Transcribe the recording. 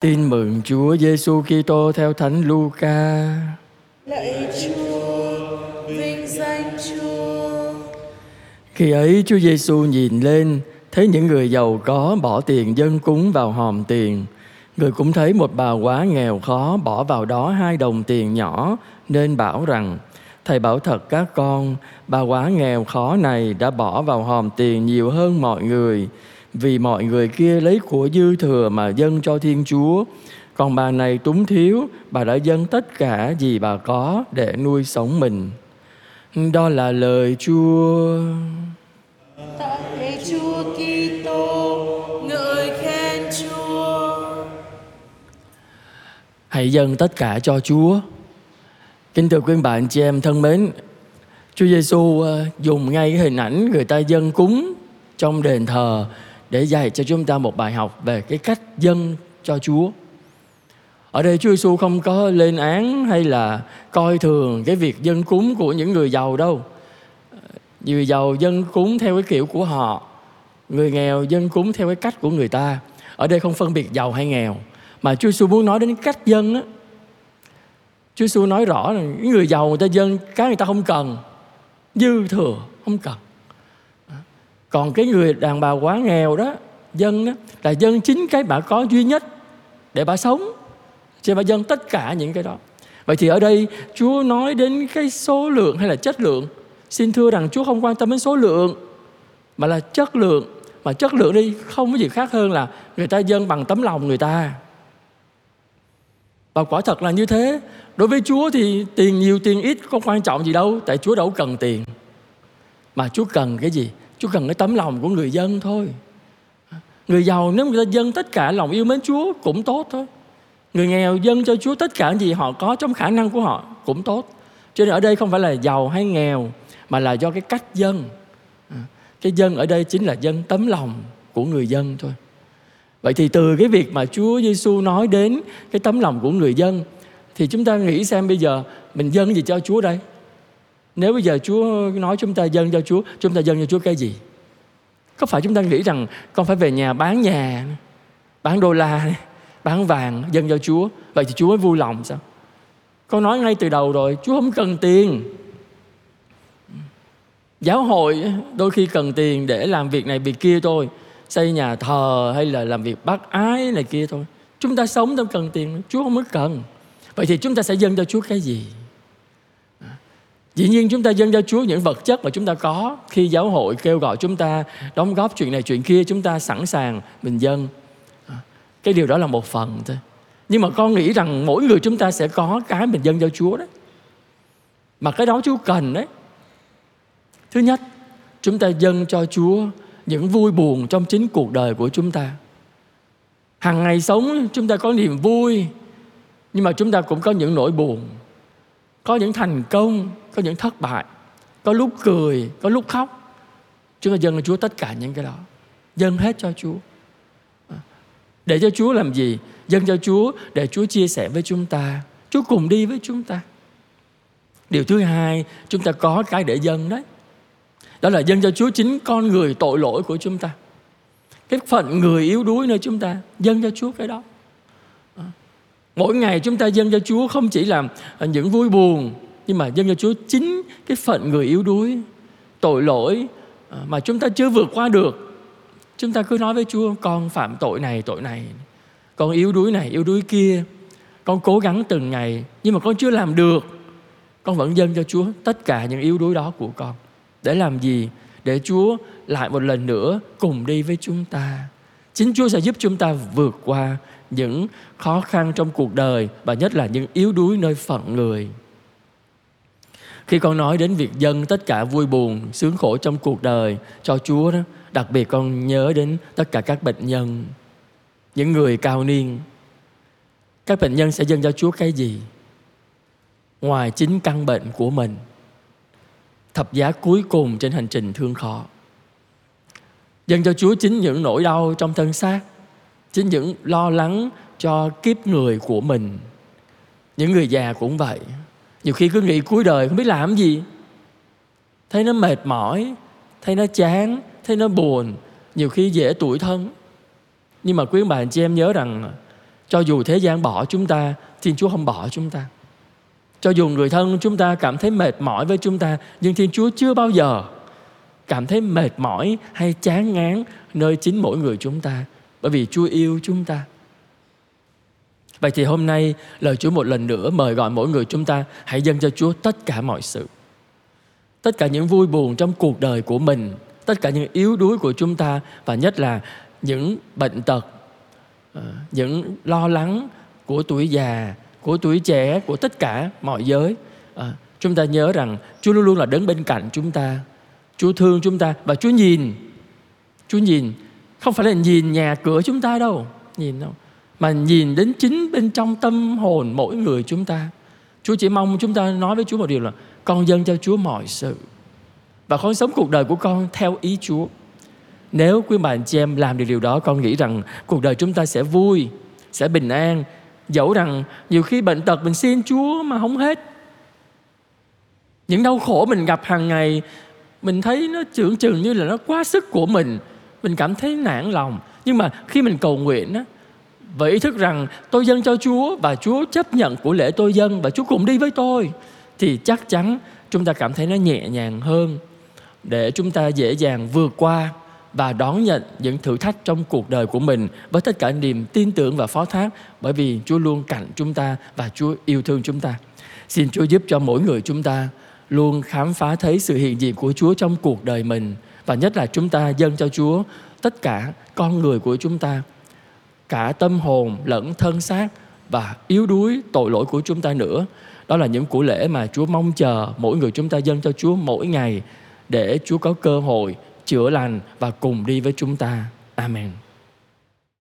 Tin mừng Chúa Giêsu Kitô theo Thánh Luca. Lạy Chúa, vinh danh Chúa. Khi ấy Chúa Giêsu nhìn lên, thấy những người giàu có bỏ tiền dân cúng vào hòm tiền. Người cũng thấy một bà quá nghèo khó bỏ vào đó hai đồng tiền nhỏ, nên bảo rằng, Thầy bảo thật các con, bà quá nghèo khó này đã bỏ vào hòm tiền nhiều hơn mọi người, vì mọi người kia lấy của dư thừa mà dâng cho Thiên Chúa. Còn bà này túng thiếu, bà đã dâng tất cả gì bà có để nuôi sống mình. Đó là lời Chúa. Tạ lạy Chúa Kitô, ngợi khen Chúa. Hãy dâng tất cả cho Chúa. Kính thưa quý bạn chị em thân mến, Chúa Giêsu ờ, dùng ngay cái hình ảnh người ta dâng cúng trong đền thờ để dạy cho chúng ta một bài học về cái cách dâng cho Chúa. Ở đây Chúa Giêsu không có lên án hay là coi thường cái việc dâng cúng của những người giàu đâu. Người giàu dâng cúng theo cái kiểu của họ, người nghèo dâng cúng theo cái cách của người ta. Ở đây không phân biệt giàu hay nghèo, mà Chúa Giêsu muốn nói đến cách dâng á. Chúa Giêsu nói rõ là người giàu người ta dâng cái người ta không cần, dư thừa không cần còn cái người đàn bà quá nghèo đó, dân đó là dân chính cái bà có duy nhất để bà sống. Cho bà dân tất cả những cái đó. Vậy thì ở đây chúa nói đến cái số lượng hay là chất lượng. Xin thưa rằng chúa không quan tâm đến số lượng, mà là chất lượng. Mà chất lượng đi, không có gì khác hơn là người ta dân bằng tấm lòng người ta. Và quả thật là như thế. Đối với chúa thì tiền nhiều, tiền ít có quan trọng gì đâu, tại chúa đâu cần tiền. Mà chúa cần cái gì? Chúa cần cái tấm lòng của người dân thôi. Người giàu nếu người ta dâng tất cả lòng yêu mến Chúa cũng tốt thôi. Người nghèo dâng cho Chúa tất cả gì họ có trong khả năng của họ cũng tốt. Cho nên ở đây không phải là giàu hay nghèo, Mà là do cái cách dân. Cái dân ở đây chính là dân tấm lòng của người dân thôi. Vậy thì từ cái việc mà Chúa Giêsu nói đến cái tấm lòng của người dân, Thì chúng ta nghĩ xem bây giờ mình dâng gì cho Chúa đây? Nếu bây giờ Chúa nói chúng ta dâng cho Chúa, chúng ta dâng cho Chúa cái gì? Có phải chúng ta nghĩ rằng con phải về nhà bán nhà, bán đô la, bán vàng dâng cho Chúa, vậy thì Chúa mới vui lòng sao? Con nói ngay từ đầu rồi, Chúa không cần tiền. Giáo hội đôi khi cần tiền để làm việc này việc kia thôi, xây nhà thờ hay là làm việc bác ái này kia thôi. Chúng ta sống đâu cần tiền, Chúa không có cần. Vậy thì chúng ta sẽ dâng cho Chúa cái gì? Dĩ nhiên chúng ta dâng cho Chúa, những vật chất mà chúng ta có. Khi giáo hội kêu gọi chúng ta đóng góp chuyện này, chuyện kia, Chúng ta sẵn sàng mình dâng Cái điều đó là một phần thôi. Nhưng mà con nghĩ rằng mỗi người chúng ta sẽ có cái mình dâng cho Chúa đấy. Mà cái đó Chúa cần đấy. Thứ nhất, Chúng ta dâng cho Chúa những vui buồn trong chính cuộc đời của chúng ta. Hàng ngày sống, chúng ta có niềm vui, Nhưng mà chúng ta cũng có những nỗi buồn, có những thành công có những thất bại, có lúc cười, có lúc khóc. Chúng ta dâng cho chúa tất cả những cái đó. Dâng hết cho chúa. À, để cho chúa làm gì? Dâng cho chúa để chúa chia sẻ với chúng ta. Chúa cùng đi với chúng ta. Điều thứ hai, chúng ta có cái để dâng đấy. Đó là dâng cho chúa chính con người tội lỗi của chúng ta. Cái phận người yếu đuối nơi chúng ta, dâng cho chúa cái đó. À, mỗi ngày chúng ta dâng cho Chúa không chỉ là những vui buồn nhưng mà dâng cho Chúa, chính cái phận người yếu đuối, tội lỗi à, mà chúng ta chưa vượt qua được. Chúng ta cứ nói với Chúa, con phạm tội này tội này, con yếu đuối này, yếu đuối kia, con cố gắng từng ngày, nhưng mà con chưa làm được. Con vẫn dâng cho Chúa tất cả những yếu đuối đó của con. Để làm gì? Để Chúa lại một lần nữa cùng đi với chúng ta. Chính Chúa sẽ giúp chúng ta vượt qua những khó khăn trong cuộc đời và nhất là những yếu đuối nơi phận người khi con nói đến việc dâng tất cả vui buồn, sướng khổ trong cuộc đời cho chúa đó, đặc biệt con nhớ đến tất cả các bệnh nhân, những người cao niên. Các bệnh nhân sẽ dâng cho chúa cái gì? Ngoài chính căn bệnh của mình, thập giá cuối cùng trên hành trình thương khó. Dâng cho chúa chính những nỗi đau trong thân xác, chính những lo lắng cho kiếp người của mình. Những người già cũng vậy nhiều khi cứ nghĩ cuối đời không biết làm gì. Thấy nó mệt mỏi, thấy nó chán, thấy nó buồn, nhiều khi dễ tuổi thân. Nhưng mà quý bà chị em nhớ rằng, cho dù thế gian bỏ chúng ta, thiên chúa không bỏ chúng ta. Cho dù người thân chúng ta cảm thấy mệt mỏi với chúng ta, nhưng thiên chúa chưa bao giờ cảm thấy mệt mỏi hay chán ngán nơi chính mỗi người chúng ta. Bởi vì chúa yêu chúng ta vậy thì hôm nay, lời chúa một lần nữa mời gọi mỗi người chúng ta hãy dâng cho chúa tất cả mọi sự. Tất cả những vui buồn trong cuộc đời của mình, tất cả những yếu đuối của chúng ta và nhất là những bệnh tật ờ, những lo lắng của tuổi già, của tuổi trẻ, của tất cả mọi giới. Ờ, chúng ta nhớ rằng Chúa luôn luôn là đứng bên cạnh chúng ta. Chúa thương chúng ta và Chúa nhìn. Chúa nhìn, không phải là nhìn nhà cửa chúng ta đâu, nhìn đâu mà nhìn đến chính bên trong tâm hồn mỗi người chúng ta, Chúa chỉ mong chúng ta nói với Chúa một điều là, con dâng cho Chúa mọi sự, và con sống cuộc đời của con theo ý Chúa. Nếu quý bạn chị em làm được điều đó, con nghĩ rằng cuộc đời chúng ta sẽ vui, sẽ bình an. Dẫu rằng nhiều khi bệnh tật mình xin Chúa mà không hết. Những đau khổ mình gặp hàng ngày, mình thấy nó trưởng chừng như là nó quá sức của mình. Mình cảm thấy nản lòng. Nhưng mà khi mình cầu nguyện á với ý thức rằng tôi dâng cho Chúa và Chúa chấp nhận của lễ tôi dâng và Chúa cùng đi với tôi, thì chắc chắn chúng ta cảm thấy nó nhẹ nhàng hơn, để chúng ta dễ dàng vượt qua và đón nhận những thử thách trong cuộc đời của mình với tất cả niềm tin tưởng và phó thác, bởi vì Chúa luôn cạnh chúng ta và Chúa yêu thương chúng ta. Xin Chúa giúp cho mỗi người chúng ta luôn khám phá thấy sự hiện diện của Chúa trong cuộc đời mình, và nhất là chúng ta dâng cho Chúa tất cả con người của chúng ta cả tâm hồn lẫn thân xác và yếu đuối tội lỗi của chúng ta nữa đó là những của lễ mà Chúa mong chờ mỗi người chúng ta dâng cho Chúa mỗi ngày để Chúa có cơ hội chữa lành và cùng đi với chúng ta. Amen.